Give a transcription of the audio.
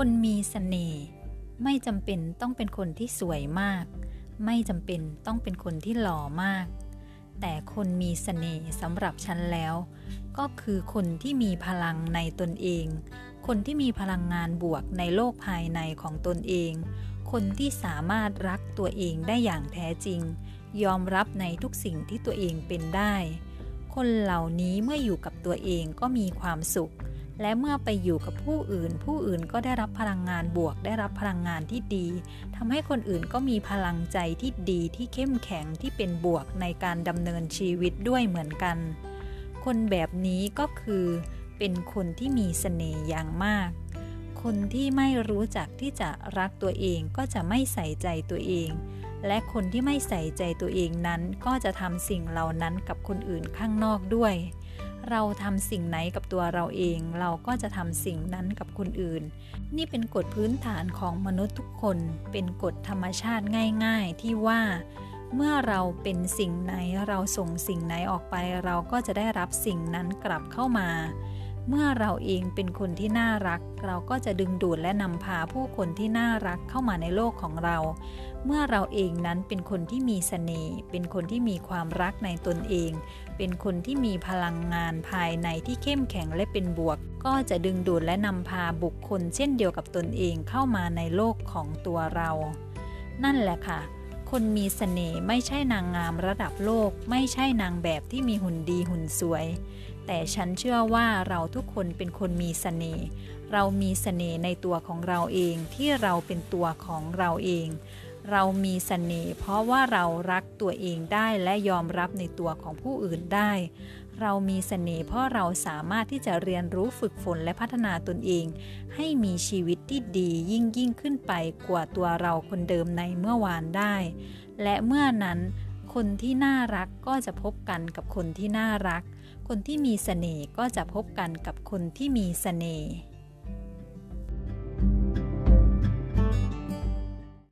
คนมีเสน่ห์ไม่จำเป็นต้องเป็นคนที่สวยมาก ไม่จำเป็นต้องเป็นคนที่หล่อมาก แต่คนมีเสน่ห์สำหรับฉันแล้ว ก็คือคนที่มีพลังในตนเอง คนที่มีพลังงานบวกในโลกภายในของตนเอง คนที่สามารถรักตัวเองได้อย่างแท้จริง ยอมรับในทุกสิ่งที่ตัวเองเป็นได้ คนเหล่านี้เมื่ออยู่กับตัวเองก็มีความสุข และเมื่อไปอยู่กับผู้อื่น ผู้อื่นก็ได้รับพลังงานบวก ได้รับพลังงานที่ดีทำให้คนอื่นก็มีพลังใจที่ดีที่เข้มแข็งที่เป็นบวกในการดำเนินชีวิตด้วยเหมือนกัน คนแบบนี้ก็คือเป็นคนที่มีเสน่ห์อย่างมาก คนที่ไม่รู้จักที่จะรักตัวเองก็จะไม่ใส่ใจตัวเอง และคนที่ไม่ใส่ใจตัวเองนั้น ก็จะทำสิ่งเหล่านั้นกับคนอื่นข้างนอกด้วย เราทำสิ่งไหนกับตัวเราเอง เราก็จะทำสิ่งนั้นกับคนอื่น นี่เป็นกฎพื้นฐานของมนุษย์ทุกคน เป็นกฎธรรมชาติง่าย ๆ ที่ว่า เมื่อเราเป็นสิ่งไหนเราส่งสิ่งไหนออกไป เราก็จะได้รับสิ่งนั้นกลับเข้ามา เมื่อเราเองเป็นคนที่น่ารัก เราก็จะดึงดูดและนำพาผู้คนที่น่ารักเข้ามาในโลกของเรา เมื่อเราเองนั้นเป็นคนที่มีเสน่ห์ เป็นคนที่มีความรักในตนเอง เป็นคนที่มีพลังงานภายในที่เข้มแข็งและเป็นบวก ก็จะดึงดูดและนำพาบุคคล เช่นเดียวกับตนเองเข้ามาในโลกของตัวเรา นั่นแหละค่ะ คนมีเสน่ห์ไม่ใช่นางงามระดับโลก ไม่ใช่นางแบบที่มีหุ่นดีหุ่นสวย แต่ฉันเชื่อว่าเราทุกคนเป็นคนมีเสน่ห์เรามีเสน่ห์ในตัวของเราเองที่เราเป็นตัวของเราเอง เรามีเสน่ห์เพราะว่าเรารักตัวเองได้และยอมรับในตัวของผู้อื่นได้ เรามีเสน่ห์เพราะเราสามารถที่จะเรียนรู้ฝึกฝนและพัฒนาตนเอง ให้มีชีวิตที่ดียิ่งยิ่งขึ้นไปกว่าตัวเราคนเดิมในเมื่อวานได้ และเมื่อนั้นคนที่น่ารักก็จะพบกันกับคนที่น่ารัก คนที่มีเสน่ห์ก็จะพบกันกับคนที่มีเสน่ห์